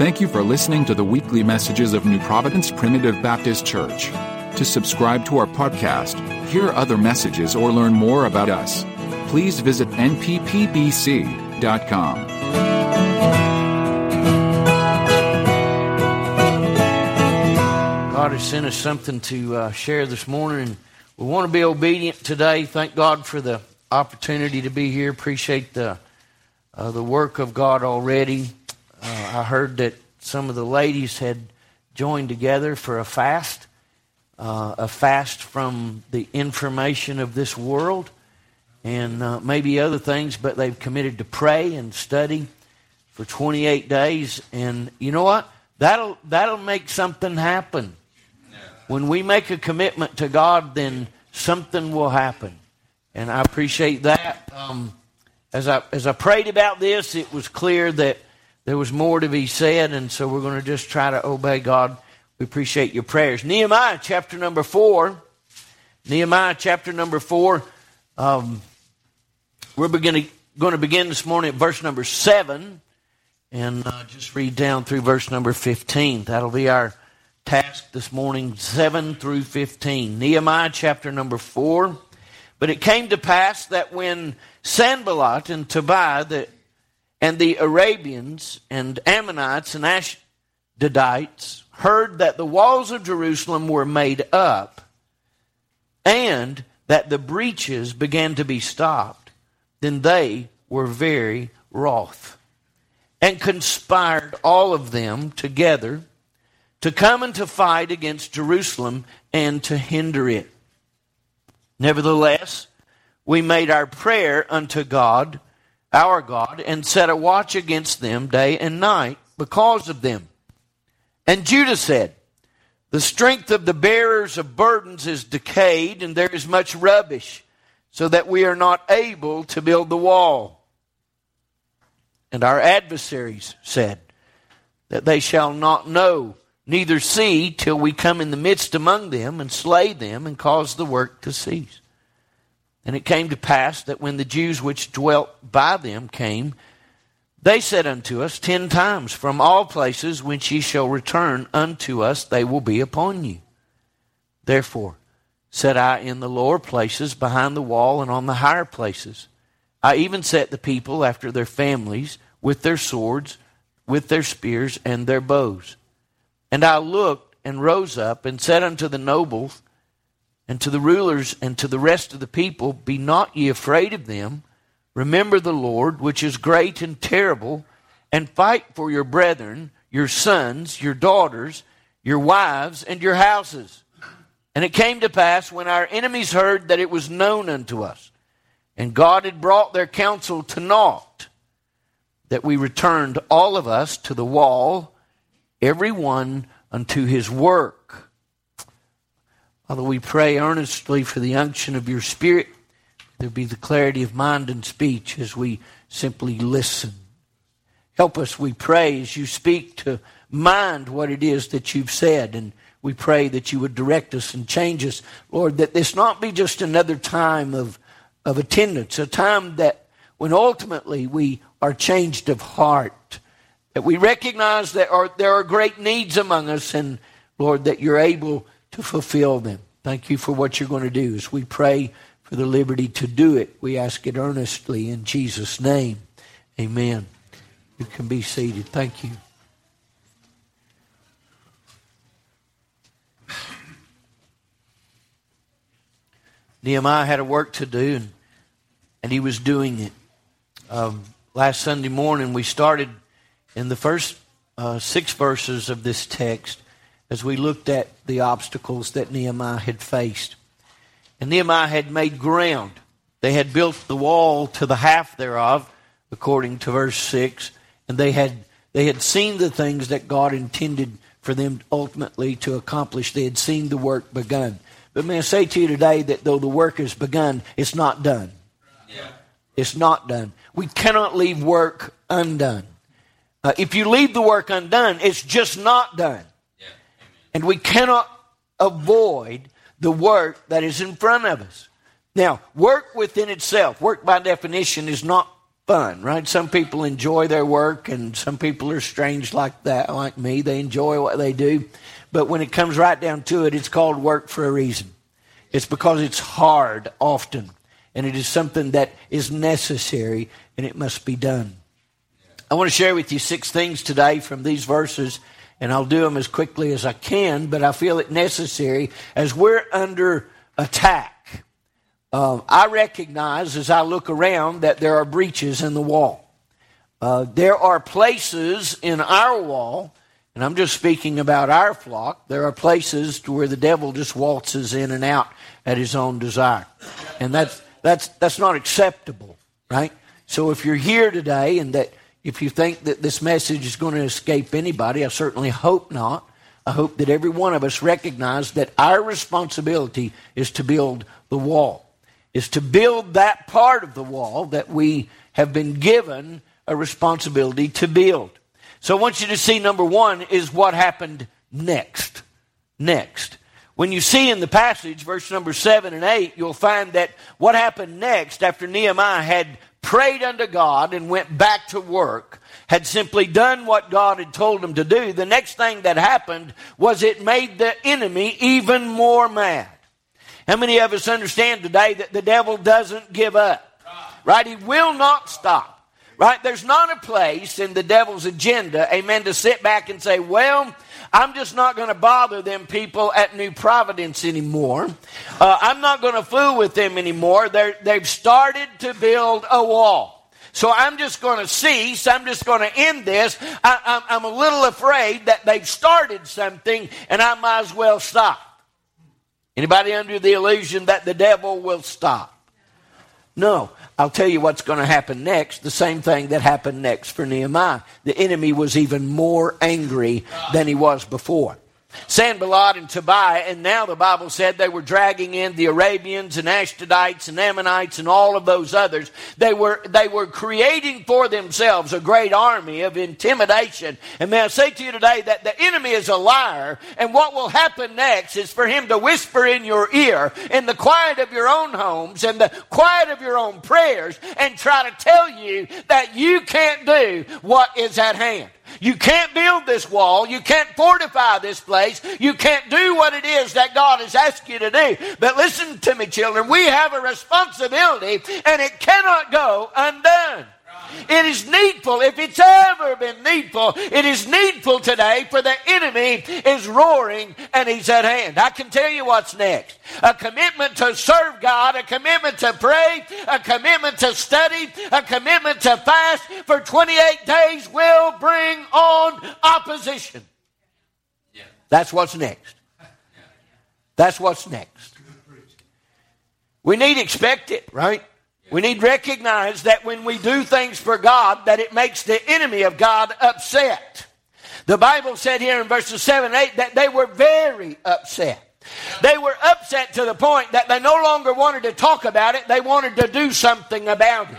Thank you for listening to the weekly messages of New Providence Primitive Baptist Church. To subscribe to our podcast, hear other messages, or learn more about us, please visit nppbc.com. God has sent us something to uh, share this morning, we want to be obedient today. Thank God for the opportunity to be here. Appreciate the uh, the work of God already. Uh, I heard that some of the ladies had joined together for a fast, uh, a fast from the information of this world, and uh, maybe other things. But they've committed to pray and study for 28 days, and you know what? That'll that'll make something happen. When we make a commitment to God, then something will happen, and I appreciate that. Um, as I as I prayed about this, it was clear that there was more to be said, and so we're going to just try to obey God. We appreciate your prayers. Nehemiah chapter number four. Nehemiah chapter number four. Um, we're beginning, going to begin this morning at verse number seven, and uh, just read down through verse number fifteen. That'll be our task this morning, 7 through 15. Nehemiah chapter number 4. But it came to pass that when Sanballat and Tobiah the, and the Arabians and Ammonites and Ashdodites heard that the walls of Jerusalem were made up and that the breaches began to be stopped, then they were very wroth and conspired all of them together to come and to fight against Jerusalem and to hinder it. Nevertheless, we made our prayer unto God, our God, and set a watch against them day and night because of them. And Judah said, The strength of the bearers of burdens is decayed, and there is much rubbish, so that we are not able to build the wall. And our adversaries said, That they shall not know neither see till we come in the midst among them and slay them and cause the work to cease. And it came to pass that when the Jews which dwelt by them came, they said unto us ten times, From all places whence ye shall return unto us, they will be upon you. Therefore set I in the lower places behind the wall and on the higher places. I even set the people after their families with their swords, with their spears, and their bows. And I looked and rose up and said unto the nobles and to the rulers and to the rest of the people, Be not ye afraid of them. Remember the Lord, which is great and terrible, and fight for your brethren, your sons, your daughters, your wives, and your houses. And it came to pass when our enemies heard that it was known unto us, and God had brought their counsel to naught, that we returned all of us to the wall every one unto his work. Father, we pray earnestly for the unction of your Spirit. There be the clarity of mind and speech as we simply listen. Help us, we pray, as you speak to mind what it is that you've said. And we pray that you would direct us and change us, Lord, that this not be just another time of, of attendance, a time that when ultimately we are changed of heart that we recognize that are, there are great needs among us, and Lord, that you're able to fulfill them. Thank you for what you're going to do. As we pray for the liberty to do it, we ask it earnestly in Jesus' name. Amen. You can be seated. Thank you. Nehemiah had a work to do, and, and he was doing it. Um, last Sunday morning, we started in the first uh, six verses of this text as we looked at the obstacles that Nehemiah had faced. And Nehemiah had made ground. They had built the wall to the half thereof, according to verse 6, and they had, they had seen the things that God intended for them ultimately to accomplish. They had seen the work begun. But may I say to you today that though the work is begun, it's not done. Yeah. It's not done. We cannot leave work undone. Uh, if you leave the work undone, it's just not done. And we cannot avoid the work that is in front of us. Now, work within itself, work by definition, is not fun, right? Some people enjoy their work, and some people are strange like that, like me. They enjoy what they do. But when it comes right down to it, it's called work for a reason. It's because it's hard often, and it is something that is necessary, and it must be done. I want to share with you six things today from these verses, and I'll do them as quickly as I can, but I feel it necessary as we're under attack uh, I recognize as I look around that there are breaches in the wall. Uh, there are places in our wall, and I'm just speaking about our flock, there are places to where the devil just waltzes in and out at his own desire. And that's, that's, that's not acceptable, right? So if you're here today and that if you think that this message is going to escape anybody, I certainly hope not. I hope that every one of us recognize that our responsibility is to build the wall is to build that part of the wall that we have been given a responsibility to build. So I want you to see number one is what happened next. Next. When you see in the passage, verse number seven and eight, you'll find that what happened next after Nehemiah had prayed unto God and went back to work, had simply done what God had told him to do, the next thing that happened was it made the enemy even more mad. How many of us understand today that the devil doesn't give up? Right? He will not stop. Right? There's not a place in the devil's agenda, amen, to sit back and say, well, I'm just not going to bother them people at New Providence anymore. Uh, I'm not going to fool with them anymore. They're, they've started to build a wall. So I'm just going to cease. I'm just going to end this. I, I'm a little afraid that they've started something and I might as well stop. Anybody under the illusion that the devil will stop? No. I'll tell you what's going to happen next. The same thing that happened next for Nehemiah. The enemy was even more angry than he was before. Sanballat and Tobiah, and now the Bible said they were dragging in the Arabians and Ashdodites and Ammonites and all of those others. They were, they were creating for themselves a great army of intimidation. And may I say to you today that the enemy is a liar, and what will happen next is for him to whisper in your ear in the quiet of your own homes and the quiet of your own prayers and try to tell you that you can't do what is at hand. You can't build this wall. You can't fortify this place. You can't do what it is that God has asked you to do. But listen to me, children. We have a responsibility and it cannot go undone. It is needful, if it's ever been needful, it is needful today for the enemy is roaring and he's at hand. I can tell you what's next. A commitment to serve God, a commitment to pray, a commitment to study, a commitment to fast for 28 days will bring on opposition. Yeah. That's what's next. That's what's next. We need to expect it, right? We need to recognize that when we do things for God, that it makes the enemy of God upset. The Bible said here in verses 7 and 8 that they were very upset. They were upset to the point that they no longer wanted to talk about it, they wanted to do something about it.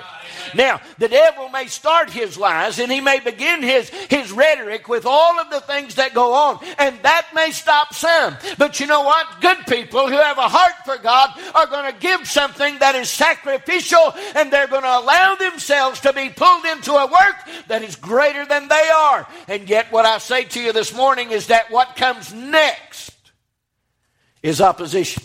Now, the devil may start his lies and he may begin his, his rhetoric with all of the things that go on, and that may stop some. But you know what? Good people who have a heart for God are going to give something that is sacrificial and they're going to allow themselves to be pulled into a work that is greater than they are. And yet, what I say to you this morning is that what comes next is opposition.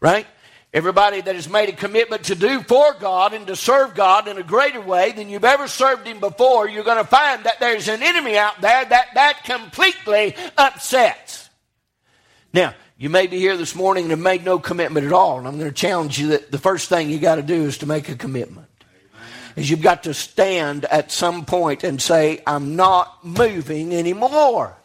Right? Everybody that has made a commitment to do for God and to serve God in a greater way than you've ever served Him before, you're going to find that there's an enemy out there that that completely upsets. Now, you may be here this morning and have made no commitment at all, and I'm going to challenge you that the first thing you got to do is to make a commitment. Is you've got to stand at some point and say, I'm not moving anymore.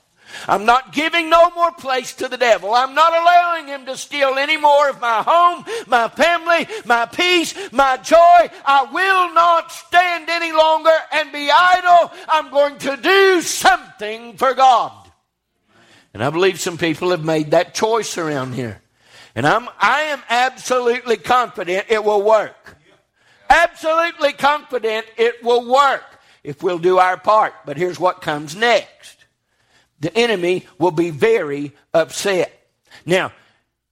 I'm not giving no more place to the devil. I'm not allowing him to steal any more of my home, my family, my peace, my joy. I will not stand any longer and be idle. I'm going to do something for God. And I believe some people have made that choice around here. And I'm, I am absolutely confident it will work. Absolutely confident it will work if we'll do our part. But here's what comes next the enemy will be very upset. Now,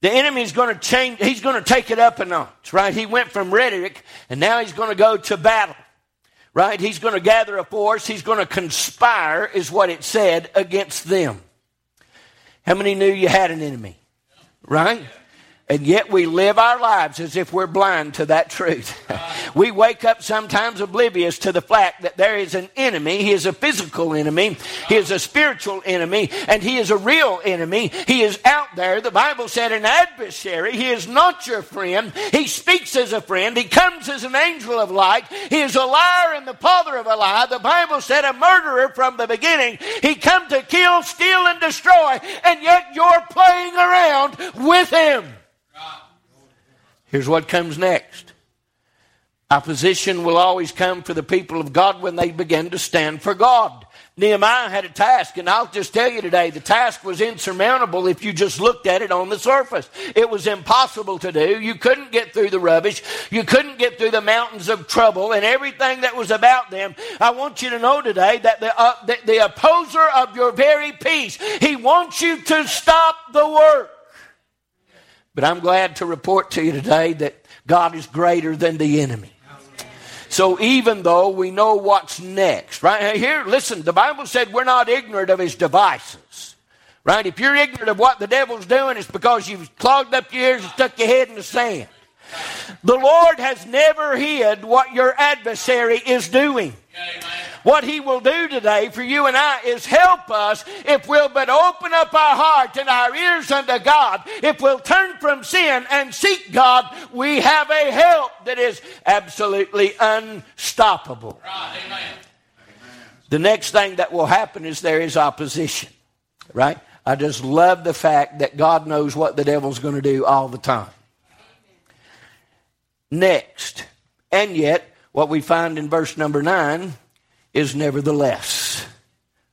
the enemy is going to change, he's going to take it up a notch, right? He went from rhetoric and now he's going to go to battle. Right? He's going to gather a force. He's going to conspire, is what it said, against them. How many knew you had an enemy? Right? And yet we live our lives as if we're blind to that truth. we wake up sometimes oblivious to the fact that there is an enemy. He is a physical enemy. He is a spiritual enemy. And he is a real enemy. He is out there. The Bible said an adversary. He is not your friend. He speaks as a friend. He comes as an angel of light. He is a liar and the father of a lie. The Bible said a murderer from the beginning. He come to kill, steal, and destroy. And yet you're playing around with him. Here's what comes next. Opposition will always come for the people of God when they begin to stand for God. Nehemiah had a task, and I'll just tell you today, the task was insurmountable if you just looked at it on the surface. It was impossible to do. You couldn't get through the rubbish. You couldn't get through the mountains of trouble and everything that was about them. I want you to know today that the, uh, the, the opposer of your very peace, he wants you to stop the work. But I'm glad to report to you today that God is greater than the enemy. So even though we know what's next, right here, listen, the Bible said we're not ignorant of his devices. Right? If you're ignorant of what the devil's doing, it's because you've clogged up your ears and stuck your head in the sand. The Lord has never hid what your adversary is doing. What he will do today for you and I is help us if we'll but open up our heart and our ears unto God. If we'll turn from sin and seek God, we have a help that is absolutely unstoppable. The next thing that will happen is there is opposition. Right? I just love the fact that God knows what the devil's going to do all the time. Next, and yet, what we find in verse number 9 is nevertheless.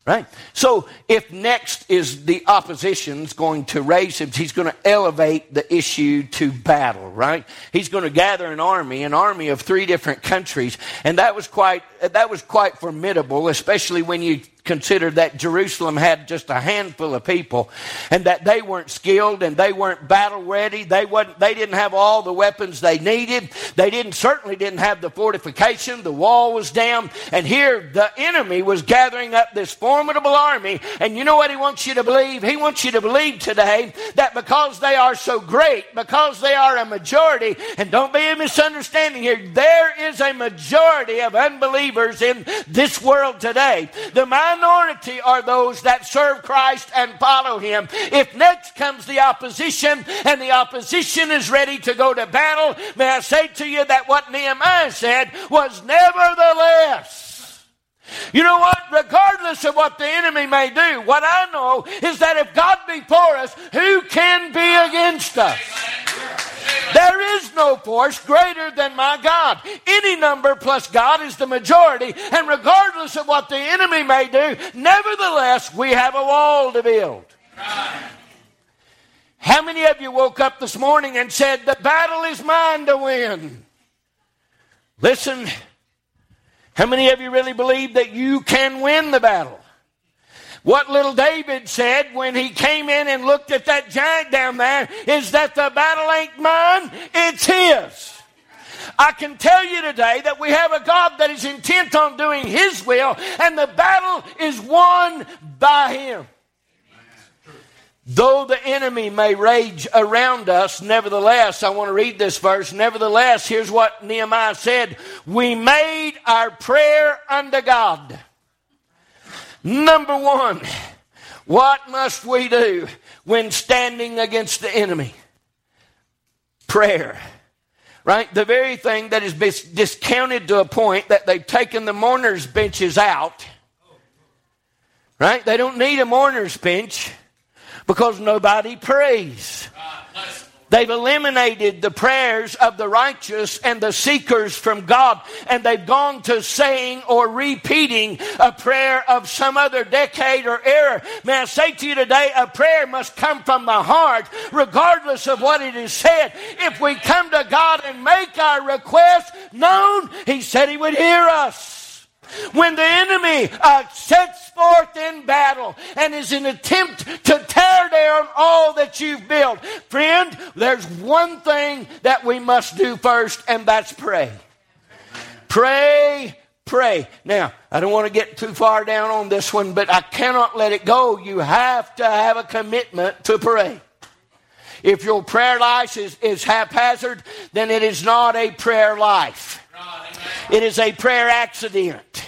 Right? So if next is the opposition's going to raise him, he's going to elevate the issue to battle, right? He's going to gather an army, an army of three different countries, and that was quite that was quite formidable, especially when you consider that Jerusalem had just a handful of people and that they weren't skilled and they weren't battle ready. They wasn't, they didn't have all the weapons they needed. They didn't, certainly didn't have the fortification. The wall was down. And here the enemy was gathering up this formidable army. And you know what he wants you to believe? He wants you to believe today that because they are so great, because they are a majority, and don't be a misunderstanding here, there is a majority of unbelievers in this world today. The mind minority are those that serve Christ and follow Him. If next comes the opposition and the opposition is ready to go to battle, may I say to you that what Nehemiah said was nevertheless. You know what? Regardless of what the enemy may do, what I know is that if God be for us, who can be against us? There is no force greater than my God. Any number plus God is the majority, and regardless of what the enemy may do, nevertheless, we have a wall to build. How many of you woke up this morning and said, The battle is mine to win? Listen, how many of you really believe that you can win the battle? What little David said when he came in and looked at that giant down there is that the battle ain't mine, it's his. I can tell you today that we have a God that is intent on doing his will, and the battle is won by him. Though the enemy may rage around us, nevertheless, I want to read this verse. Nevertheless, here's what Nehemiah said We made our prayer unto God. Number one, what must we do when standing against the enemy? Prayer. Right? The very thing that is discounted to a point that they've taken the mourners' benches out. Right? They don't need a mourner's bench because nobody prays. They've eliminated the prayers of the righteous and the seekers from God, and they've gone to saying or repeating a prayer of some other decade or era. May I say to you today, a prayer must come from the heart, regardless of what it is said. If we come to God and make our request known, He said He would hear us. When the enemy uh, sets forth in battle and is an attempt to tear down all that you've built, friend, there's one thing that we must do first, and that's pray. Pray, pray. Now, I don't want to get too far down on this one, but I cannot let it go. You have to have a commitment to pray. If your prayer life is, is haphazard, then it is not a prayer life. It is a prayer accident.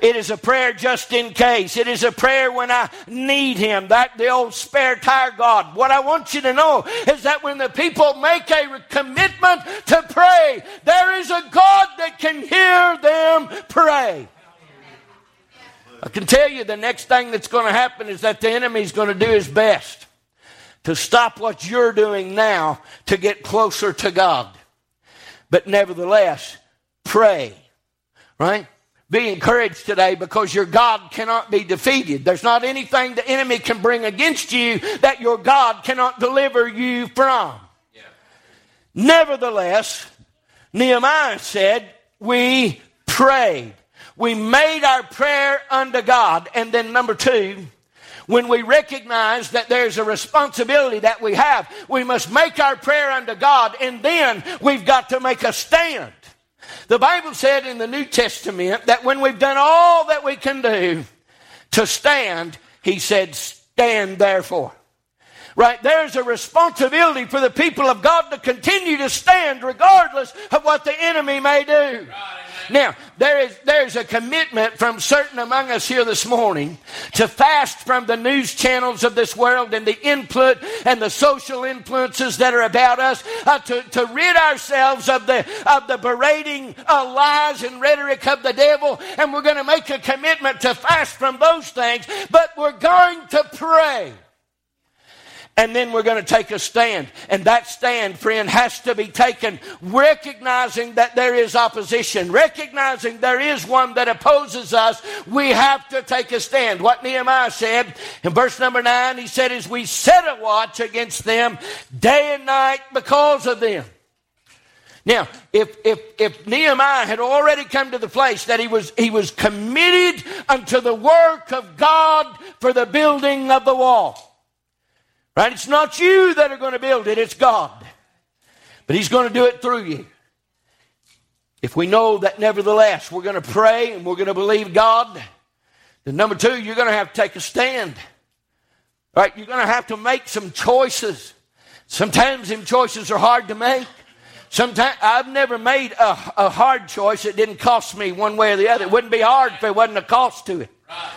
It is a prayer just in case. It is a prayer when I need Him. That the old spare tire God. What I want you to know is that when the people make a commitment to pray, there is a God that can hear them pray. I can tell you the next thing that's going to happen is that the enemy is going to do his best to stop what you're doing now to get closer to God. But nevertheless, pray. Right? Be encouraged today because your God cannot be defeated. There's not anything the enemy can bring against you that your God cannot deliver you from. Yeah. Nevertheless, Nehemiah said, We prayed. We made our prayer unto God. And then, number two, when we recognize that there's a responsibility that we have, we must make our prayer unto God, and then we've got to make a stand. The Bible said in the New Testament that when we've done all that we can do to stand, he said, stand therefore. Right? There's a responsibility for the people of God to continue to stand regardless of what the enemy may do. Now, there is, there's a commitment from certain among us here this morning to fast from the news channels of this world and the input and the social influences that are about us, uh, to, to rid ourselves of the, of the berating uh, lies and rhetoric of the devil. And we're going to make a commitment to fast from those things, but we're going to pray and then we're going to take a stand. And that stand, friend, has to be taken recognizing that there is opposition, recognizing there is one that opposes us. We have to take a stand. What Nehemiah said in verse number nine, he said, "As we set a watch against them day and night because of them. Now, if, if, if Nehemiah had already come to the place that he was, he was committed unto the work of God for the building of the wall, Right? It's not you that are going to build it, it's God. But He's going to do it through you. If we know that nevertheless we're going to pray and we're going to believe God, then number two, you're going to have to take a stand. Right? You're going to have to make some choices. Sometimes them choices are hard to make. Sometimes I've never made a, a hard choice that didn't cost me one way or the other. It wouldn't be hard if there wasn't a cost to it. Right.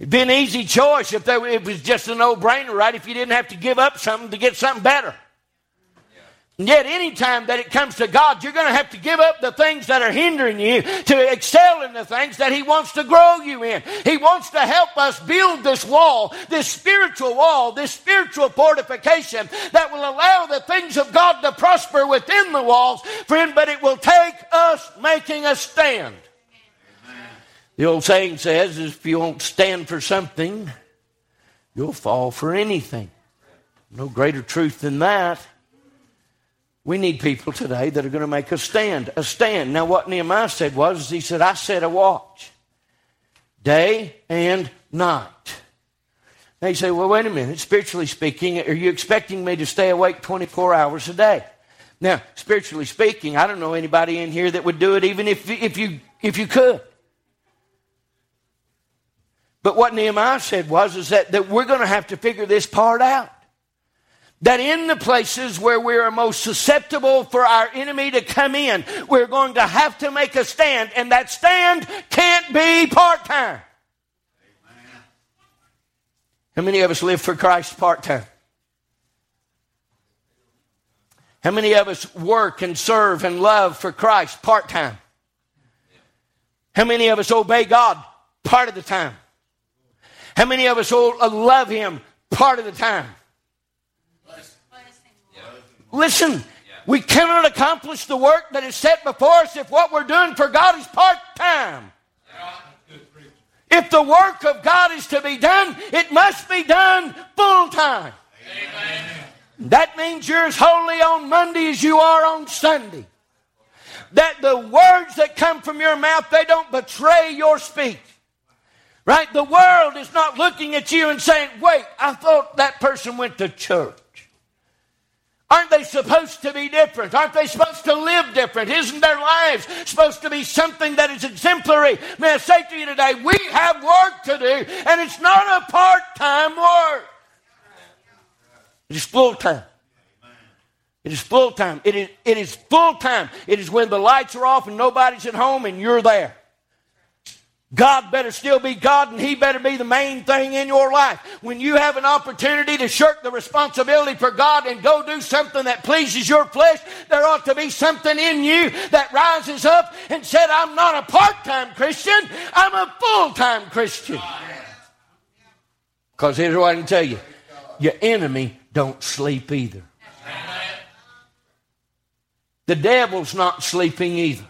It'd be an easy choice if, it was just a no brainer, right? If you didn't have to give up something to get something better. And yet, anytime that it comes to God, you're going to have to give up the things that are hindering you to excel in the things that He wants to grow you in. He wants to help us build this wall, this spiritual wall, this spiritual fortification that will allow the things of God to prosper within the walls, friend, but it will take us making a stand. The old saying says, if you won't stand for something, you'll fall for anything. No greater truth than that. We need people today that are going to make a stand. A stand. Now, what Nehemiah said was, he said, I set a watch day and night. Now you say, well, wait a minute. Spiritually speaking, are you expecting me to stay awake 24 hours a day? Now, spiritually speaking, I don't know anybody in here that would do it even if, if, you, if you could. But what Nehemiah said was is that, that we're going to have to figure this part out. That in the places where we are most susceptible for our enemy to come in, we're going to have to make a stand, and that stand can't be part time. How many of us live for Christ part time? How many of us work and serve and love for Christ part time? How many of us obey God part of the time? How many of us all uh, love Him part of the time? Listen, we cannot accomplish the work that is set before us if what we're doing for God is part time. If the work of God is to be done, it must be done full time. That means you're as holy on Monday as you are on Sunday. That the words that come from your mouth, they don't betray your speech. Right? The world is not looking at you and saying, wait, I thought that person went to church. Aren't they supposed to be different? Aren't they supposed to live different? Isn't their lives supposed to be something that is exemplary? May I say to you today, we have work to do, and it's not a part time work. It is full time. It is full time. It is, it is full time. It is when the lights are off and nobody's at home and you're there. God better still be God and He better be the main thing in your life. When you have an opportunity to shirk the responsibility for God and go do something that pleases your flesh, there ought to be something in you that rises up and said, I'm not a part-time Christian, I'm a full-time Christian. Because here's what I can tell you. Your enemy don't sleep either. The devil's not sleeping either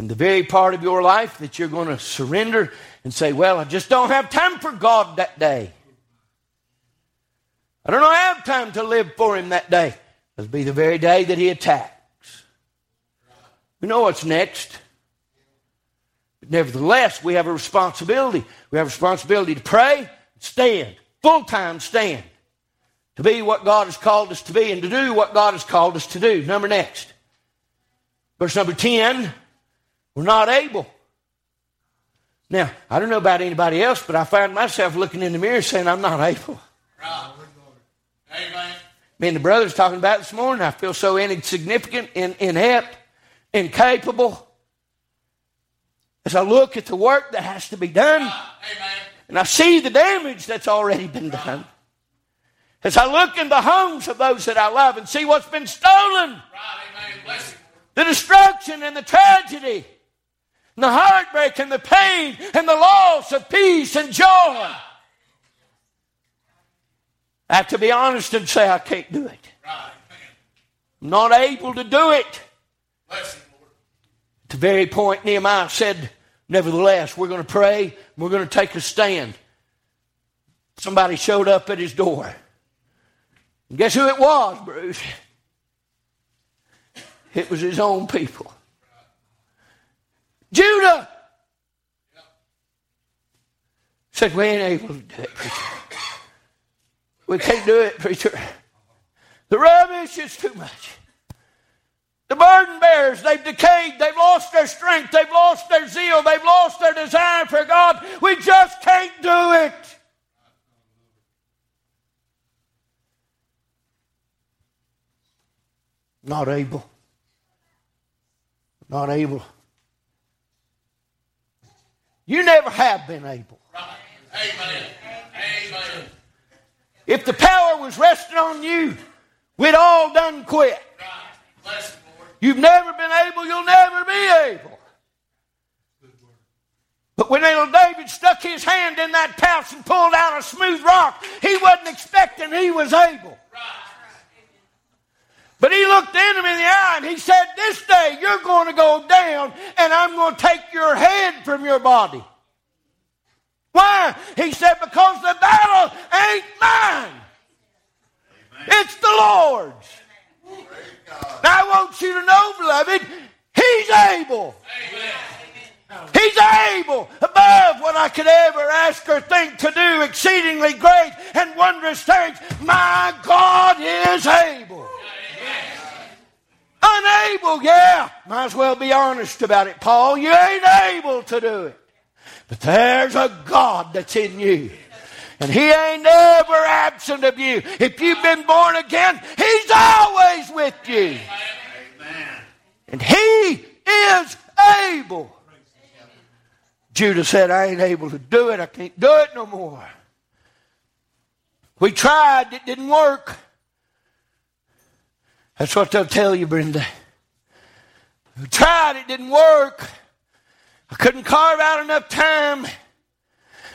in the very part of your life that you're going to surrender and say, Well, I just don't have time for God that day. I don't have time to live for Him that day. It'll be the very day that He attacks. We know what's next. But nevertheless, we have a responsibility. We have a responsibility to pray, stand, full time stand, to be what God has called us to be and to do what God has called us to do. Number next. Verse number 10 we're not able. Now, I don't know about anybody else, but I find myself looking in the mirror saying, I'm not able. Amen. Me and the brothers talking about this morning, I feel so insignificant, in, inept, incapable. As I look at the work that has to be done, and I see the damage that's already been done. As I look in the homes of those that I love and see what's been stolen, the destruction and the tragedy and the heartbreak and the pain and the loss of peace and joy. I have to be honest and say I can't do it. I'm not able to do it. At the very point Nehemiah said, Nevertheless, we're going to pray, we're going to take a stand. Somebody showed up at his door. And guess who it was, Bruce? It was his own people. Judah said, We ain't able to do it, preacher. We can't do it, preacher. The rubbish is too much. The burden bearers, they've decayed, they've lost their strength, they've lost their zeal, they've lost their desire for God. We just can't do it. Not able. Not able. You never have been able. Amen. Amen. If the power was resting on you, we'd all done quit. You've never been able, you'll never be able. But when little David stuck his hand in that pouch and pulled out a smooth rock, he wasn't expecting he was able. But he looked at him in the eye and he said, This day you're going to go down and I'm going to take your head from your body. Why? He said, Because the battle ain't mine, it's the Lord's. Now I want you to know, beloved, He's able. He's able, above what I could ever ask or think to do, exceedingly great and wondrous things. My God is able. Unable, yeah. Might as well be honest about it, Paul. You ain't able to do it. But there's a God that's in you. And He ain't ever absent of you. If you've been born again, He's always with you. And He is able. Judah said, I ain't able to do it. I can't do it no more. We tried, it didn't work. That's what they'll tell you, Brenda. We tried, it didn't work. I couldn't carve out enough time.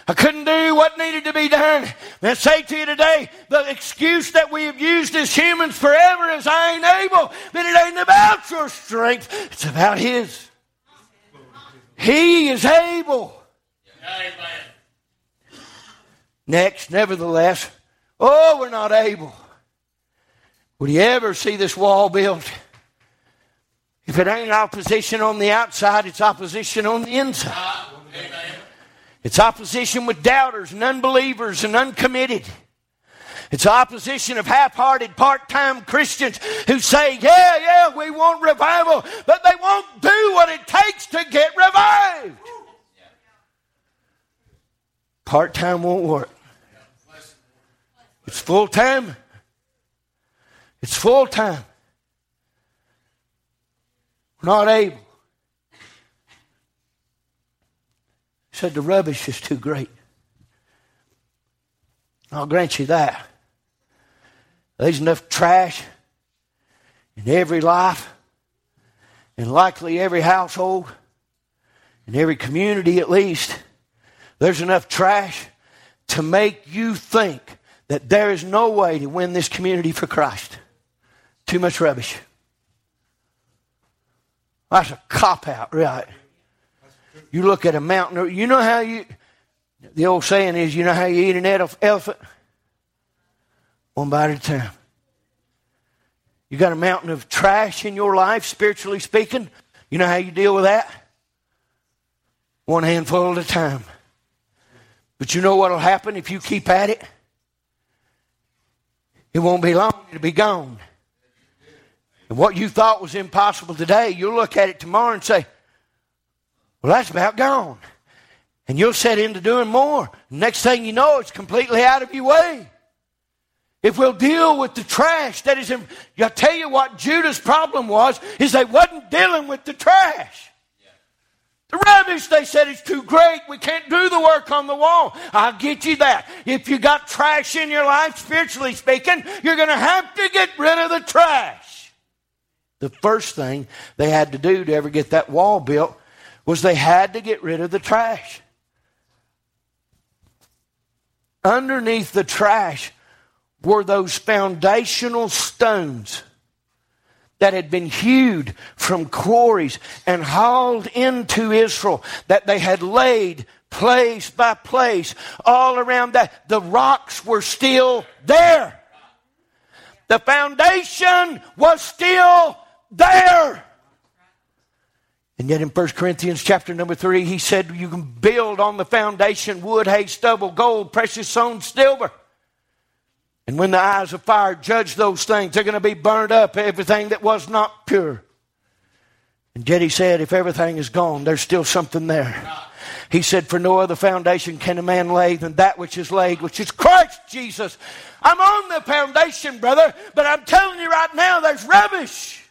I couldn't do what needed to be done. I say to you today, the excuse that we have used as humans forever is I ain't able. But it ain't about your strength. It's about His. He is able. Next, nevertheless, oh, we're not able. Would you ever see this wall built? If it ain't opposition on the outside, it's opposition on the inside. It's opposition with doubters and unbelievers and uncommitted. It's opposition of half-hearted part-time Christians who say, yeah, yeah, we want revival, but they won't do what it takes to get revived. Part-time won't work. It's full-time. It's full-time. We're not able. He Said the rubbish is too great. I'll grant you that. There's enough trash in every life, and likely every household, in every community at least. There's enough trash to make you think that there is no way to win this community for Christ. Too much rubbish. That's a cop out, right? You look at a mountain, you know how you, the old saying is, you know how you eat an elephant? One bite at a time. You got a mountain of trash in your life, spiritually speaking. You know how you deal with that? One handful at a time. But you know what will happen if you keep at it? It won't be long, it'll be gone. And what you thought was impossible today, you'll look at it tomorrow and say, Well, that's about gone. And you'll set into doing more. Next thing you know, it's completely out of your way. If we'll deal with the trash that is in, I'll tell you what Judah's problem was, is they wasn't dealing with the trash. The rubbish, they said, is too great. We can't do the work on the wall. I'll get you that. If you got trash in your life, spiritually speaking, you're going to have to get rid of the trash. The first thing they had to do to ever get that wall built was they had to get rid of the trash. Underneath the trash were those foundational stones that had been hewed from quarries and hauled into Israel, that they had laid place by place all around that. The rocks were still there. The foundation was still there. And yet in 1 Corinthians chapter number 3, he said you can build on the foundation wood, hay, stubble, gold, precious stones, silver. And when the eyes of fire judge those things, they're going to be burned up, everything that was not pure. And yet he said, if everything is gone, there's still something there. He said, For no other foundation can a man lay than that which is laid, which is Christ Jesus. I'm on the foundation, brother, but I'm telling you right now, there's rubbish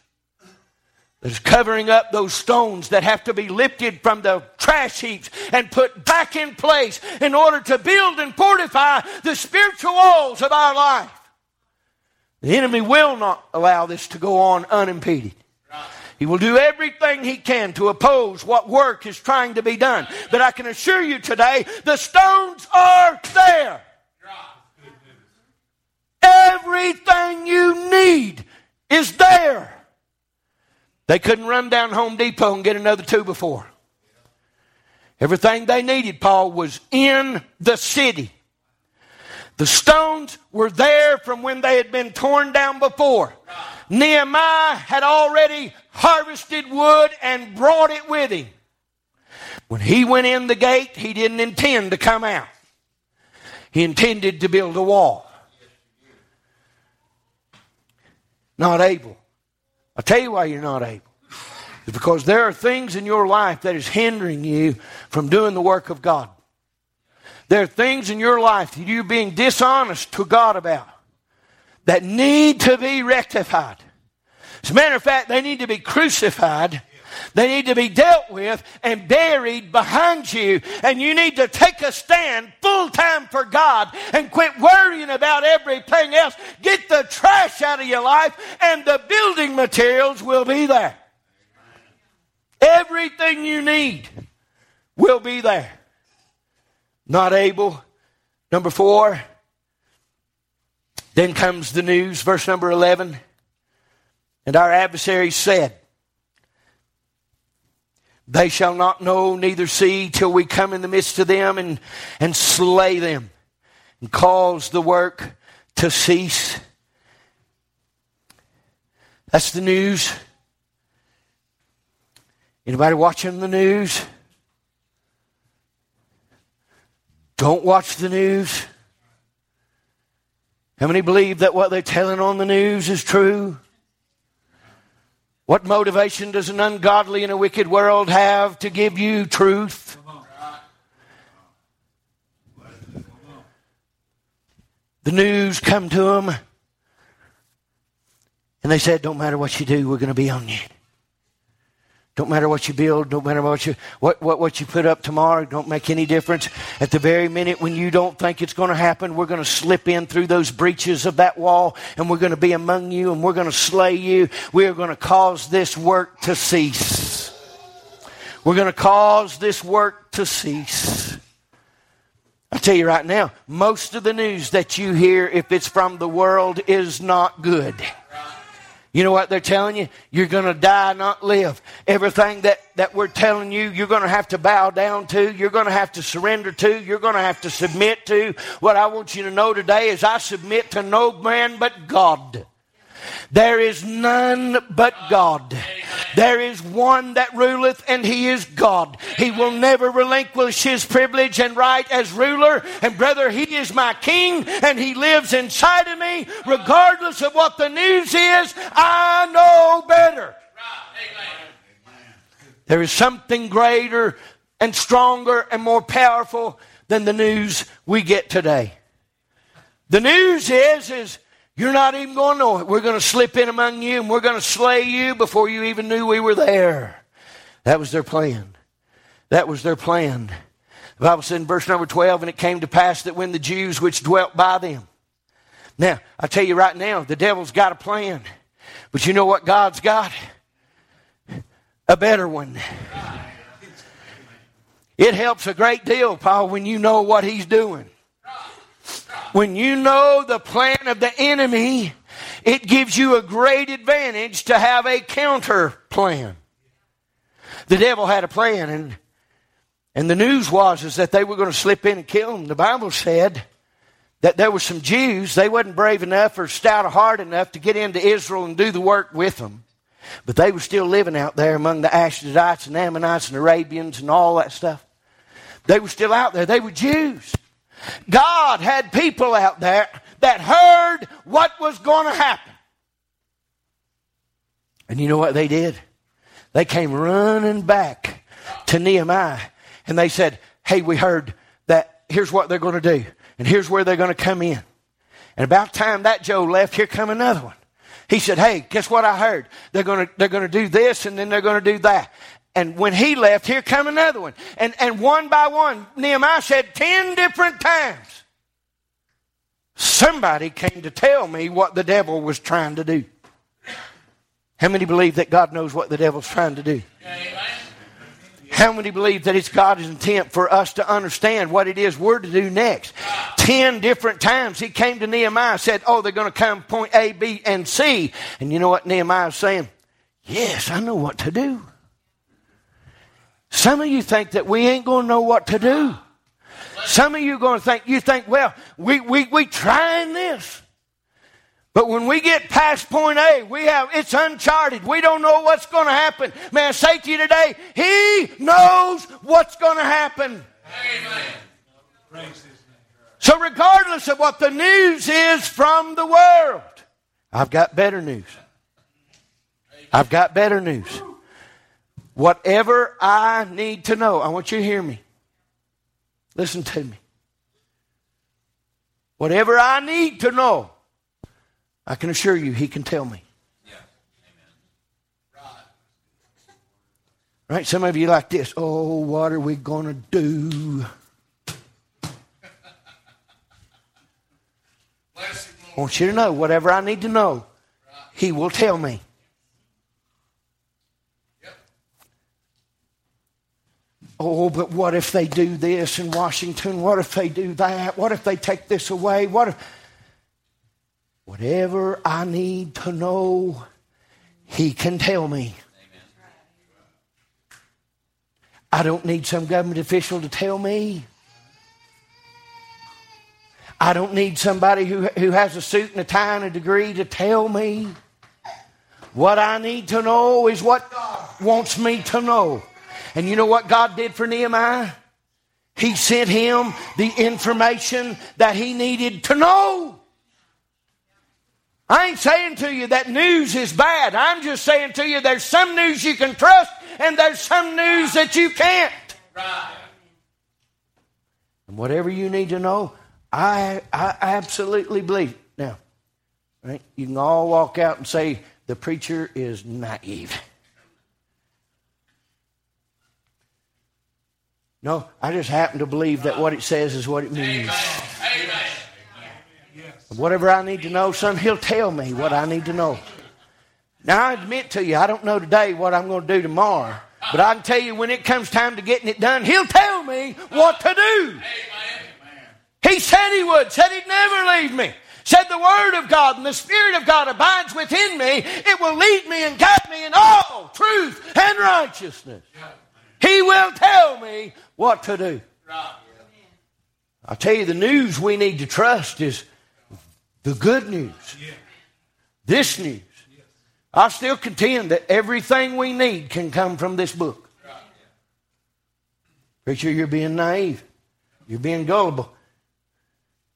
that is covering up those stones that have to be lifted from the trash heaps and put back in place in order to build and fortify the spiritual walls of our life. The enemy will not allow this to go on unimpeded. He will do everything he can to oppose what work is trying to be done. But I can assure you today, the stones are there. Everything you need is there. They couldn't run down Home Depot and get another two by four. Everything they needed, Paul, was in the city. The stones were there from when they had been torn down before. Nehemiah had already harvested wood and brought it with him. When he went in the gate, he didn't intend to come out. He intended to build a wall. Not able. I'll tell you why you're not able. It's because there are things in your life that is hindering you from doing the work of God. There are things in your life that you're being dishonest to God about that need to be rectified. As a matter of fact, they need to be crucified. They need to be dealt with and buried behind you. And you need to take a stand full time for God and quit worrying about everything else. Get the trash out of your life and the building materials will be there. Everything you need will be there. Not able. Number four. Then comes the news, verse number 11. And our adversary said, They shall not know, neither see, till we come in the midst of them and, and slay them and cause the work to cease. That's the news. Anybody watching the news? Don't watch the news. How many believe that what they're telling on the news is true? What motivation does an ungodly and a wicked world have to give you truth? The news come to them and they said, don't matter what you do, we're going to be on you. Don't matter what you build, don't matter what you what, what, what you put up tomorrow, don't make any difference. At the very minute when you don't think it's going to happen, we're going to slip in through those breaches of that wall and we're going to be among you and we're going to slay you. We are going to cause this work to cease. We're going to cause this work to cease. I tell you right now, most of the news that you hear, if it's from the world, is not good. You know what they're telling you? You're going to die, not live. Everything that, that we're telling you, you're going to have to bow down to. You're going to have to surrender to. You're going to have to submit to. What I want you to know today is I submit to no man but God. There is none but God. There is one that ruleth, and He is God. He will never relinquish His privilege and right as ruler. And brother, He is my King, and He lives inside of me. Regardless of what the news is, I know better. There is something greater and stronger and more powerful than the news we get today. The news is, is you're not even going to know it. We're going to slip in among you and we're going to slay you before you even knew we were there. That was their plan. That was their plan. The Bible said in verse number 12, and it came to pass that when the Jews which dwelt by them. Now, I tell you right now, the devil's got a plan. But you know what God's got? A better one. It helps a great deal, Paul, when you know what he's doing. When you know the plan of the enemy, it gives you a great advantage to have a counter plan. The devil had a plan, and, and the news was is that they were going to slip in and kill him. The Bible said that there were some Jews, they wasn't brave enough or stout of heart enough to get into Israel and do the work with them. But they were still living out there among the Ashdodites and Ammonites and Arabians and all that stuff. They were still out there. They were Jews. God had people out there that heard what was going to happen. And you know what they did? They came running back to Nehemiah and they said, Hey, we heard that here's what they're going to do, and here's where they're going to come in. And about time that Joe left, here come another one. He said, Hey, guess what I heard? They're to, they're going to do this and then they're going to do that. And when he left, here come another one. And, and one by one, Nehemiah said 10 different times, somebody came to tell me what the devil was trying to do. How many believe that God knows what the devil's trying to do? How many believe that it's God's intent for us to understand what it is we're to do next? Ten different times he came to Nehemiah said, Oh, they're going to come point A, B, and C. And you know what Nehemiah is saying? Yes, I know what to do. Some of you think that we ain't going to know what to do. Some of you are going to think, you think, well, we, we, we trying this. But when we get past point A, we have, it's uncharted. We don't know what's going to happen. May I say to you today, He knows what's going to happen. Amen. So regardless of what the news is from the world, I've got better news. I've got better news. Whatever I need to know, I want you to hear me. Listen to me. Whatever I need to know, I can assure you, He can tell me. Right? Some of you like this. Oh, what are we going to do? I want you to know whatever I need to know, He will tell me. Oh, but what if they do this in Washington? What if they do that? What if they take this away? What if. Whatever I need to know, He can tell me. I don't need some government official to tell me. I don't need somebody who, who has a suit and a tie and a degree to tell me. What I need to know is what God wants me to know. And you know what God did for Nehemiah? He sent him the information that he needed to know. I ain't saying to you that news is bad. I'm just saying to you there's some news you can trust and there's some news that you can't. Right. And whatever you need to know, I, I absolutely believe. Now, right, you can all walk out and say the preacher is naive. No, I just happen to believe that what it says is what it means. Amen. Whatever I need to know, son, he'll tell me what I need to know. Now, I admit to you, I don't know today what I'm going to do tomorrow. But I can tell you when it comes time to getting it done, he'll tell me what to do. He said he would, said he'd never leave me. Said the word of God and the spirit of God abides within me. It will lead me and guide me in all truth and righteousness. He will tell me what to do. I tell you, the news we need to trust is the good news. This news. I still contend that everything we need can come from this book. Preacher, you're being naive. You're being gullible.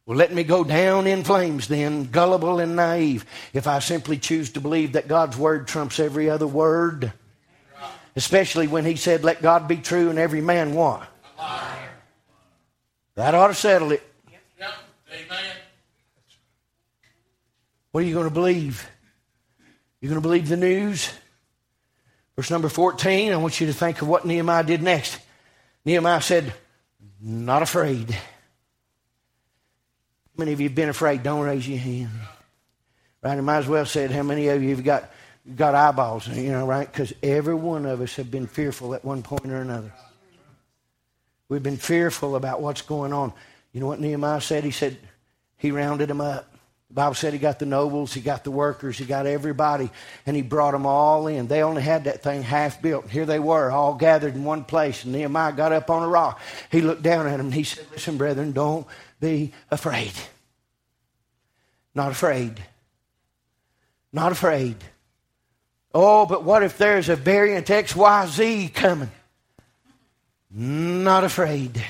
Well, let me go down in flames then, gullible and naive, if I simply choose to believe that God's word trumps every other word. Especially when he said, Let God be true and every man what? That ought to settle it. Amen. What are you going to believe? You're going to believe the news? Verse number 14, I want you to think of what Nehemiah did next. Nehemiah said, Not afraid. How many of you have been afraid? Don't raise your hand. Right? I might as well said, How many of you have got, got eyeballs? You know, right? Because every one of us have been fearful at one point or another. We've been fearful about what's going on. You know what Nehemiah said? He said, He rounded them up. The Bible said he got the nobles, he got the workers, he got everybody, and he brought them all in. They only had that thing half built. Here they were, all gathered in one place. And Nehemiah got up on a rock. He looked down at them and he said, Listen, brethren, don't be afraid. Not afraid. Not afraid. Oh, but what if there's a variant XYZ coming? Not afraid.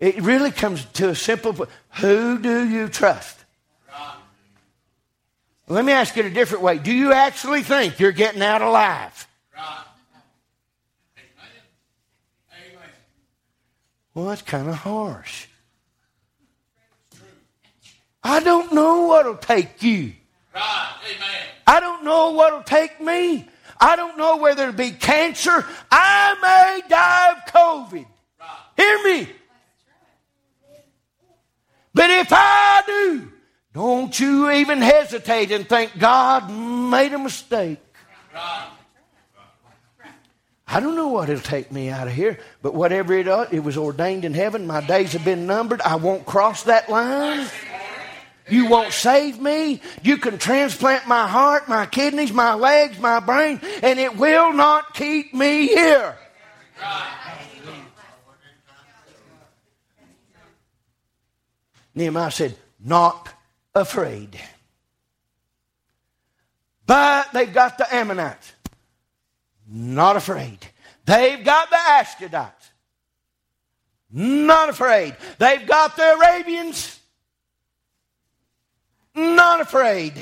It really comes to a simple who do you trust? Let me ask it a different way. Do you actually think you're getting out alive? Well, that's kind of harsh. I don't know what'll take you. Amen. I don't know what'll take me. I don't know whether it'll be cancer. I may die of COVID. Hear me. But if I do, don't you even hesitate and think God made a mistake. I don't know what it'll take me out of here, but whatever it is, it was ordained in heaven. My days have been numbered. I won't cross that line. You won't save me. You can transplant my heart, my kidneys, my legs, my brain, and it will not keep me here. Nehemiah said, Not afraid. But they've got the Ammonites. Not afraid. They've got the Ashdodites. Not afraid. They've got the Arabians. Not afraid.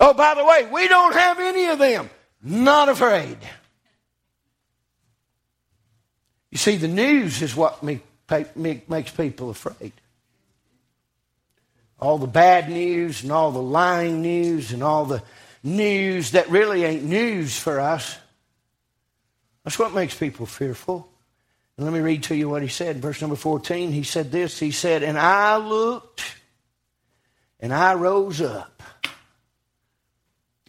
Oh, by the way, we don't have any of them. Not afraid. You see, the news is what makes people afraid. All the bad news and all the lying news and all the news that really ain't news for us. That's what makes people fearful. Let me read to you what he said. Verse number 14, he said this. He said, And I looked and I rose up.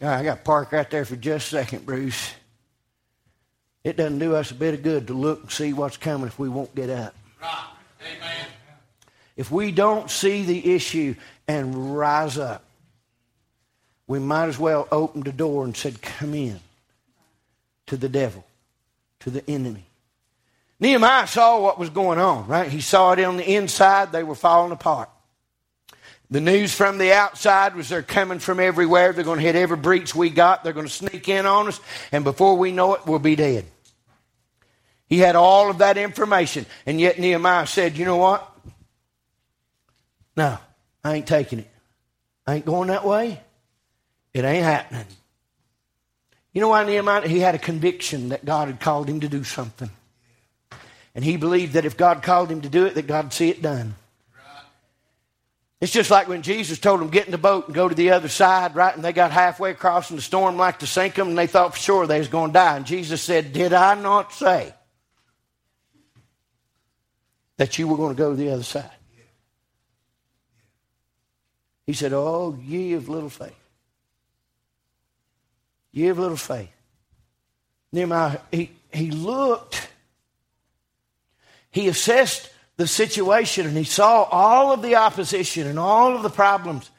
I got to park right there for just a second, Bruce. It doesn't do us a bit of good to look and see what's coming if we won't get up. Amen. If we don't see the issue and rise up, we might as well open the door and said, Come in to the devil, to the enemy. Nehemiah saw what was going on, right? He saw it on the inside, they were falling apart. The news from the outside was they're coming from everywhere. They're going to hit every breach we got. They're going to sneak in on us, and before we know it, we'll be dead. He had all of that information. And yet Nehemiah said, You know what? No, I ain't taking it. I ain't going that way. It ain't happening. You know why Nehemiah? He had a conviction that God had called him to do something. And he believed that if God called him to do it, that God would see it done. It's just like when Jesus told them, get in the boat and go to the other side, right? And they got halfway across and the storm like to sink them and they thought for sure they was going to die. And Jesus said, did I not say that you were going to go to the other side? He said, oh, ye of little faith. Ye of little faith. Nehemiah, he, he looked, he assessed the situation and he saw all of the opposition and all of the problems.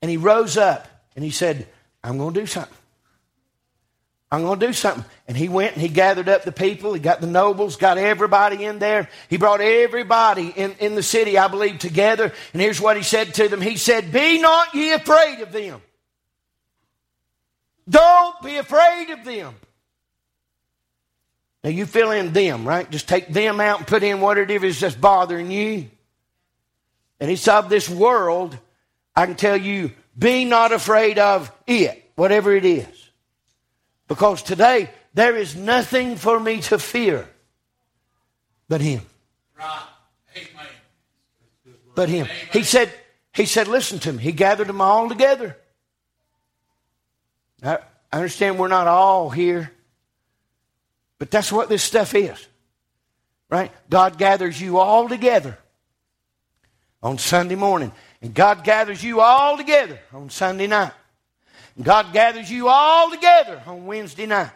And he rose up and he said, I'm going to do something. I'm going to do something. And he went and he gathered up the people. He got the nobles, got everybody in there. He brought everybody in, in the city, I believe, together. And here's what he said to them He said, Be not ye afraid of them. Don't be afraid of them. Now you fill in them, right? Just take them out and put in whatever is just bothering you. And it's of this world. I can tell you, be not afraid of it, whatever it is. Because today, there is nothing for me to fear but Him. But Him. He said, He said, listen to me. He gathered them all together. I understand we're not all here but that's what this stuff is. Right? God gathers you all together on Sunday morning. And God gathers you all together on Sunday night. And God gathers you all together on Wednesday night.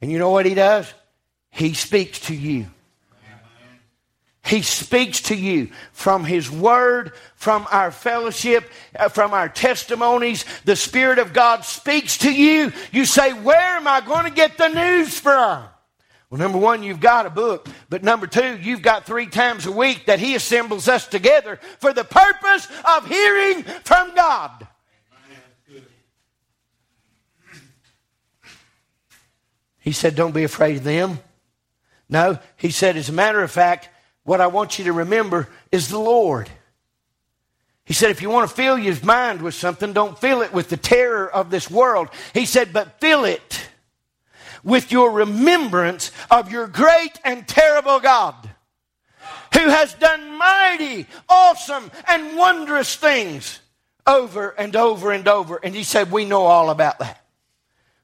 And you know what He does? He speaks to you. He speaks to you from His Word, from our fellowship, uh, from our testimonies. The Spirit of God speaks to you. You say, Where am I going to get the news from? Well, number one, you've got a book. But number two, you've got three times a week that He assembles us together for the purpose of hearing from God. He said, Don't be afraid of them. No, he said, as a matter of fact, what I want you to remember is the Lord. He said, if you want to fill your mind with something, don't fill it with the terror of this world. He said, but fill it with your remembrance of your great and terrible God who has done mighty, awesome, and wondrous things over and over and over. And he said, We know all about that.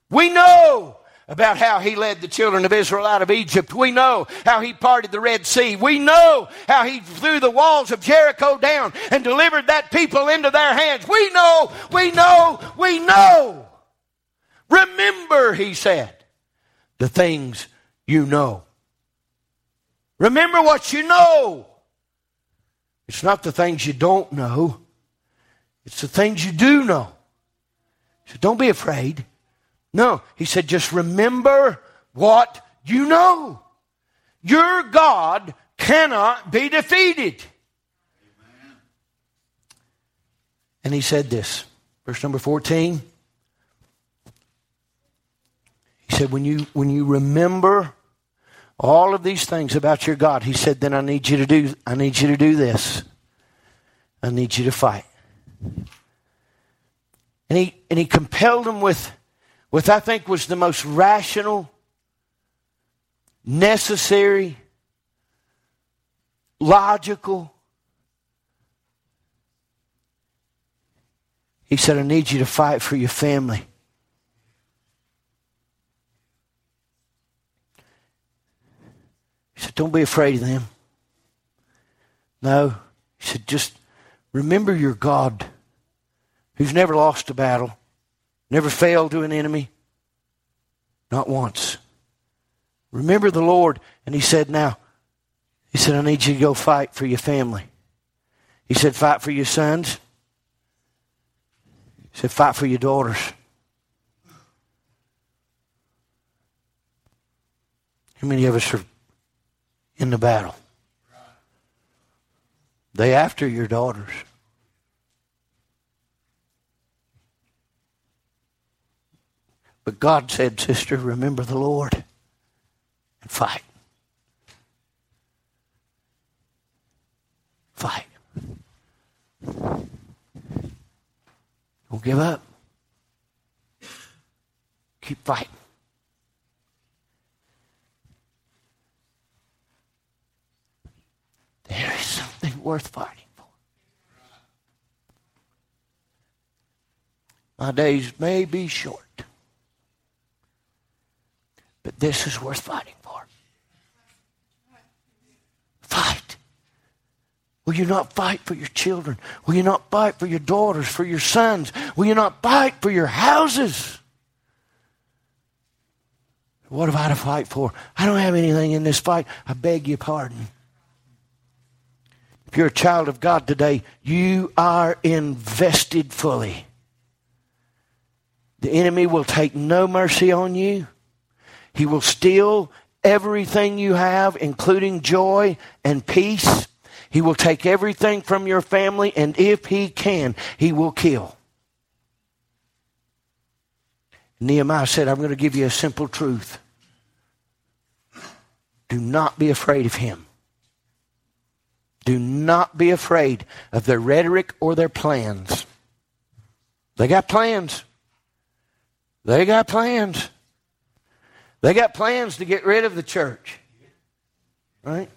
We know about how he led the children of Israel out of Egypt. We know how he parted the Red Sea. We know how he threw the walls of Jericho down and delivered that people into their hands. We know, we know, we know. Remember, he said, the things you know. Remember what you know. It's not the things you don't know. It's the things you do know. So don't be afraid. No, he said, just remember what you know. Your God cannot be defeated. Amen. And he said this, verse number 14. He said, when you, when you remember all of these things about your God, he said, then I need you to do, I need you to do this. I need you to fight. And he, and he compelled them with which I think was the most rational, necessary, logical. He said, I need you to fight for your family. He said, Don't be afraid of them. No. He said, Just remember your God who's never lost a battle. Never failed to an enemy. Not once. Remember the Lord. And he said, Now, he said, I need you to go fight for your family. He said, Fight for your sons. He said, Fight for your daughters. How many of us are in the battle? They after your daughters. But God said, Sister, remember the Lord and fight. Fight. Don't give up. Keep fighting. There is something worth fighting. for. My days may be short but this is worth fighting for. Fight. Will you not fight for your children? Will you not fight for your daughters, for your sons? Will you not fight for your houses? What have I to fight for? I don't have anything in this fight. I beg your pardon. If you're a child of God today, you are invested fully. The enemy will take no mercy on you. He will steal everything you have, including joy and peace. He will take everything from your family, and if he can, he will kill. Nehemiah said, I'm going to give you a simple truth. Do not be afraid of him. Do not be afraid of their rhetoric or their plans. They got plans. They got plans. They got plans to get rid of the church. Right?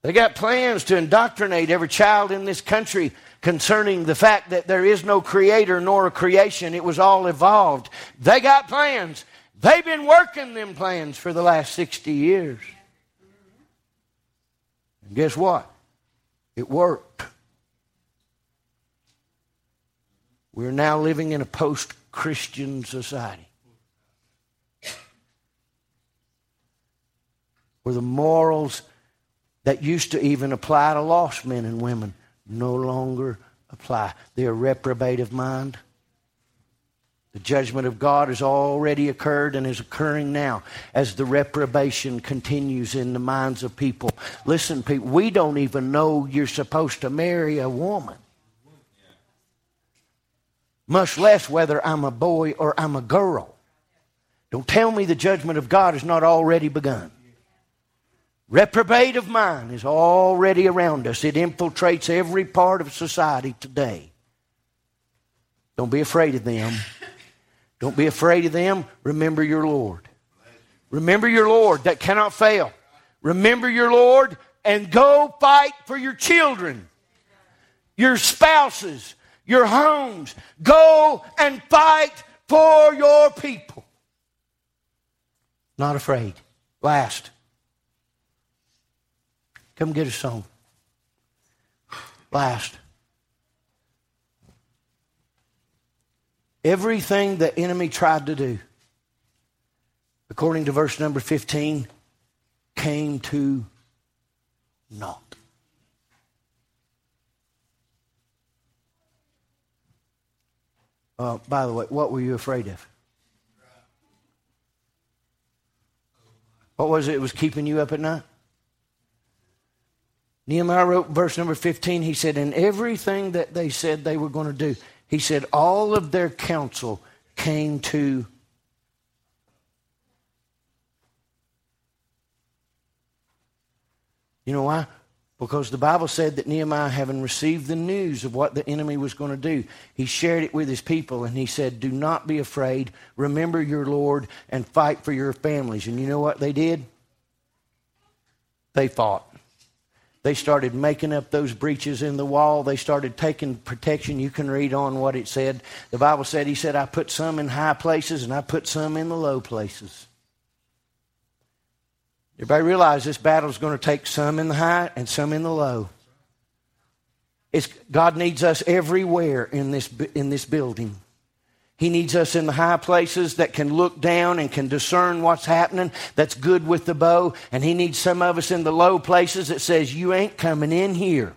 They got plans to indoctrinate every child in this country concerning the fact that there is no creator nor a creation. It was all evolved. They got plans. They've been working them plans for the last 60 years. And guess what? It worked. We're now living in a post Christian society where the morals that used to even apply to lost men and women no longer apply. They're reprobate of mind. The judgment of God has already occurred and is occurring now as the reprobation continues in the minds of people. Listen, people, we don't even know you're supposed to marry a woman, much less whether I'm a boy or I'm a girl. Don't tell me the judgment of God has not already begun. Reprobate of mind is already around us. It infiltrates every part of society today. Don't be afraid of them. Don't be afraid of them. Remember your Lord. Remember your Lord that cannot fail. Remember your Lord and go fight for your children, your spouses, your homes. Go and fight for your people. Not afraid. Last. Come get a song. Last. Everything the enemy tried to do, according to verse number 15, came to naught. Uh, by the way, what were you afraid of? What was it that was keeping you up at night? Nehemiah wrote verse number 15. He said, And everything that they said they were going to do, he said, all of their counsel came to You know why? Because the Bible said that Nehemiah, having received the news of what the enemy was going to do, he shared it with his people and he said, Do not be afraid. Remember your Lord and fight for your families. And you know what they did? They fought. They started making up those breaches in the wall. They started taking protection. You can read on what it said. The Bible said, He said, I put some in high places and I put some in the low places. Everybody realize this battle is going to take some in the high and some in the low. It's, God needs us everywhere in this, in this building. He needs us in the high places that can look down and can discern what's happening. That's good with the bow. And he needs some of us in the low places that says, you ain't coming in here.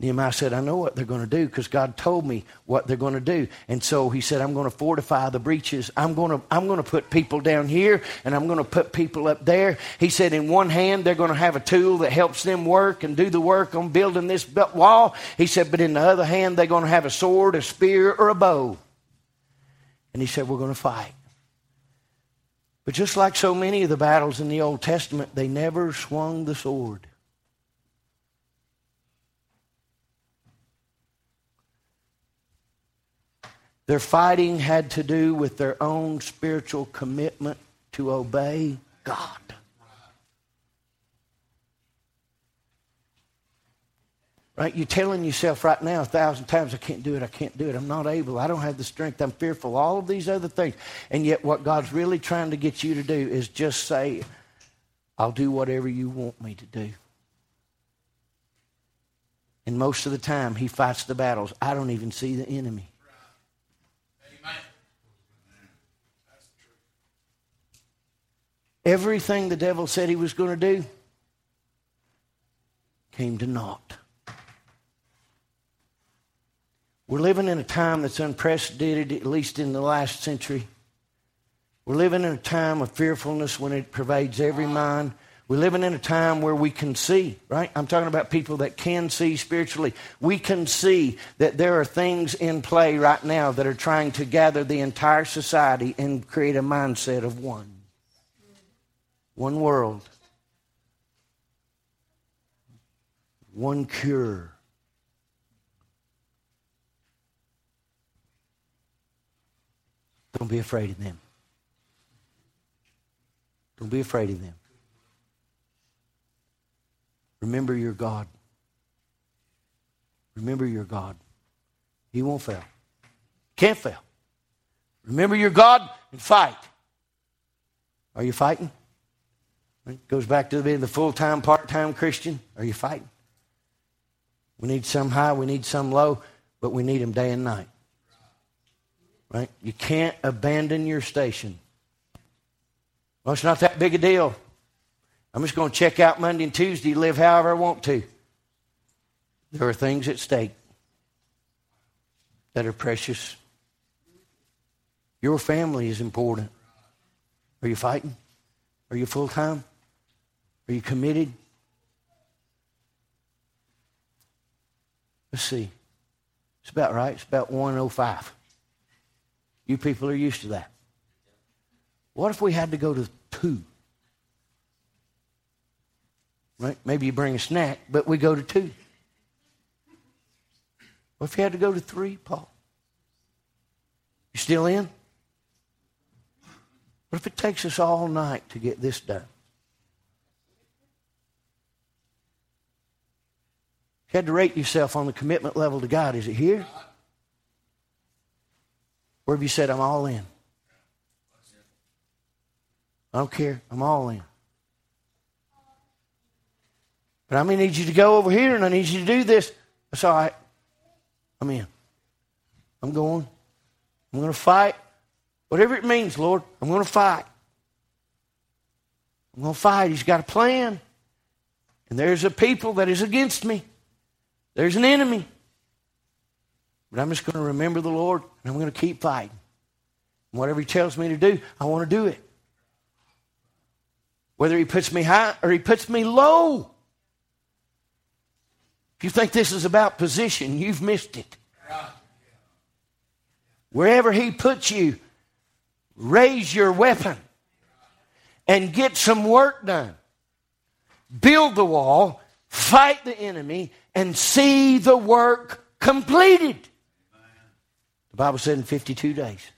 Nehemiah said, I know what they're going to do because God told me what they're going to do. And so he said, I'm going to fortify the breaches. I'm going to, I'm going to put people down here and I'm going to put people up there. He said, in one hand, they're going to have a tool that helps them work and do the work on building this wall. He said, but in the other hand, they're going to have a sword, a spear, or a bow. And he said, we're going to fight. But just like so many of the battles in the Old Testament, they never swung the sword. Their fighting had to do with their own spiritual commitment to obey God. Right? You're telling yourself right now a thousand times, I can't do it, I can't do it, I'm not able, I don't have the strength, I'm fearful, all of these other things. And yet, what God's really trying to get you to do is just say, I'll do whatever you want me to do. And most of the time, He fights the battles. I don't even see the enemy. Everything the devil said he was going to do came to naught. We're living in a time that's unprecedented, at least in the last century. We're living in a time of fearfulness when it pervades every mind. We're living in a time where we can see, right? I'm talking about people that can see spiritually. We can see that there are things in play right now that are trying to gather the entire society and create a mindset of one. One world. One cure. Don't be afraid of them. Don't be afraid of them. Remember your God. Remember your God. He won't fail. Can't fail. Remember your God and fight. Are you fighting? It goes back to being the full time, part time Christian. Are you fighting? We need some high, we need some low, but we need them day and night. Right? You can't abandon your station. Well, it's not that big a deal. I'm just going to check out Monday and Tuesday, live however I want to. There are things at stake that are precious. Your family is important. Are you fighting? Are you full time? Are you committed? Let's see. It's about right. It's about 105. You people are used to that. What if we had to go to two? Right? Maybe you bring a snack, but we go to two. What if you had to go to three, Paul? You still in? What if it takes us all night to get this done? You had to rate yourself on the commitment level to God, is it here? Where have you said, I'm all in? I don't care. I'm all in. But I may need you to go over here and I need you to do this. That's all right. I'm in. I'm going. I'm going to fight. Whatever it means, Lord, I'm going to fight. I'm going to fight. He's got a plan. And there's a people that is against me. There's an enemy. But I'm just going to remember the Lord and I'm going to keep fighting. And whatever He tells me to do, I want to do it. Whether He puts me high or He puts me low. If you think this is about position, you've missed it. Wherever He puts you, raise your weapon and get some work done. Build the wall, fight the enemy, and see the work completed. The Bible said in 52 days.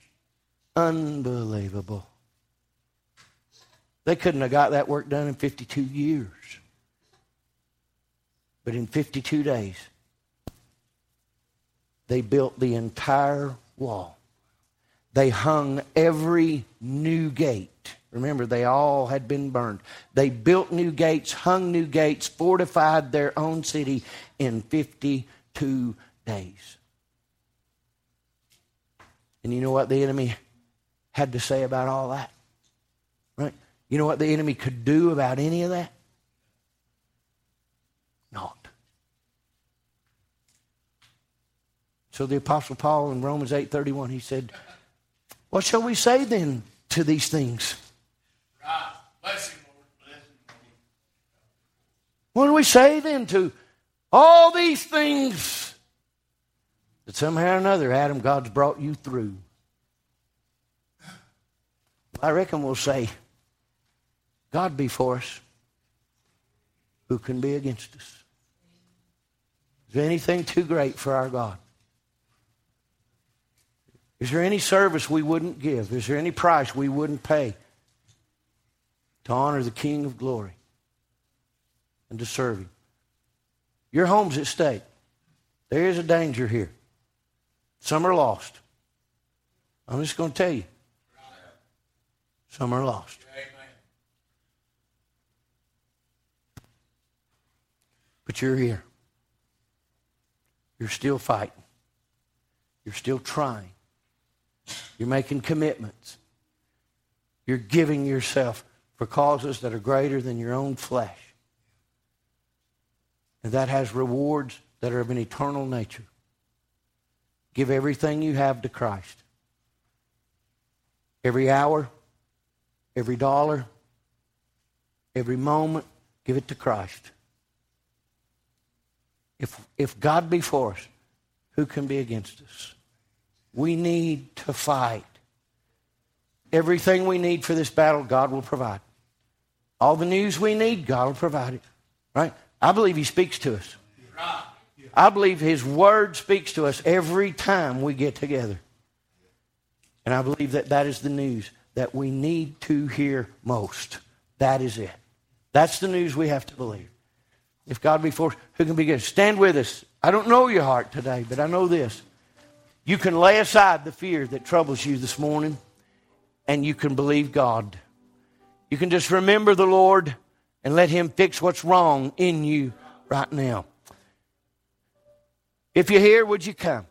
Unbelievable. They couldn't have got that work done in 52 years. But in 52 days, they built the entire wall. They hung every new gate. Remember, they all had been burned. They built new gates, hung new gates, fortified their own city in 52 days. And you know what the enemy had to say about all that? Right? You know what the enemy could do about any of that? Not. So the apostle Paul in Romans 8:31 he said, "What shall we say then to these things?" What do we say then to all these things that somehow or another, Adam, God's brought you through. I reckon we'll say, God be for us. Who can be against us? Is there anything too great for our God? Is there any service we wouldn't give? Is there any price we wouldn't pay to honor the King of glory and to serve Him? Your home's at stake. There is a danger here. Some are lost. I'm just going to tell you. Some are lost. But you're here. You're still fighting. You're still trying. You're making commitments. You're giving yourself for causes that are greater than your own flesh. And that has rewards that are of an eternal nature. Give everything you have to Christ. Every hour, every dollar, every moment, give it to Christ. If, if God be for us, who can be against us? We need to fight. Everything we need for this battle, God will provide. All the news we need, God will provide it. Right? I believe He speaks to us. I believe His Word speaks to us every time we get together. And I believe that that is the news that we need to hear most. That is it. That's the news we have to believe. If God be for us, who can be against? Stand with us. I don't know your heart today, but I know this. You can lay aside the fear that troubles you this morning, and you can believe God. You can just remember the Lord and let Him fix what's wrong in you right now. If you're here, would you come?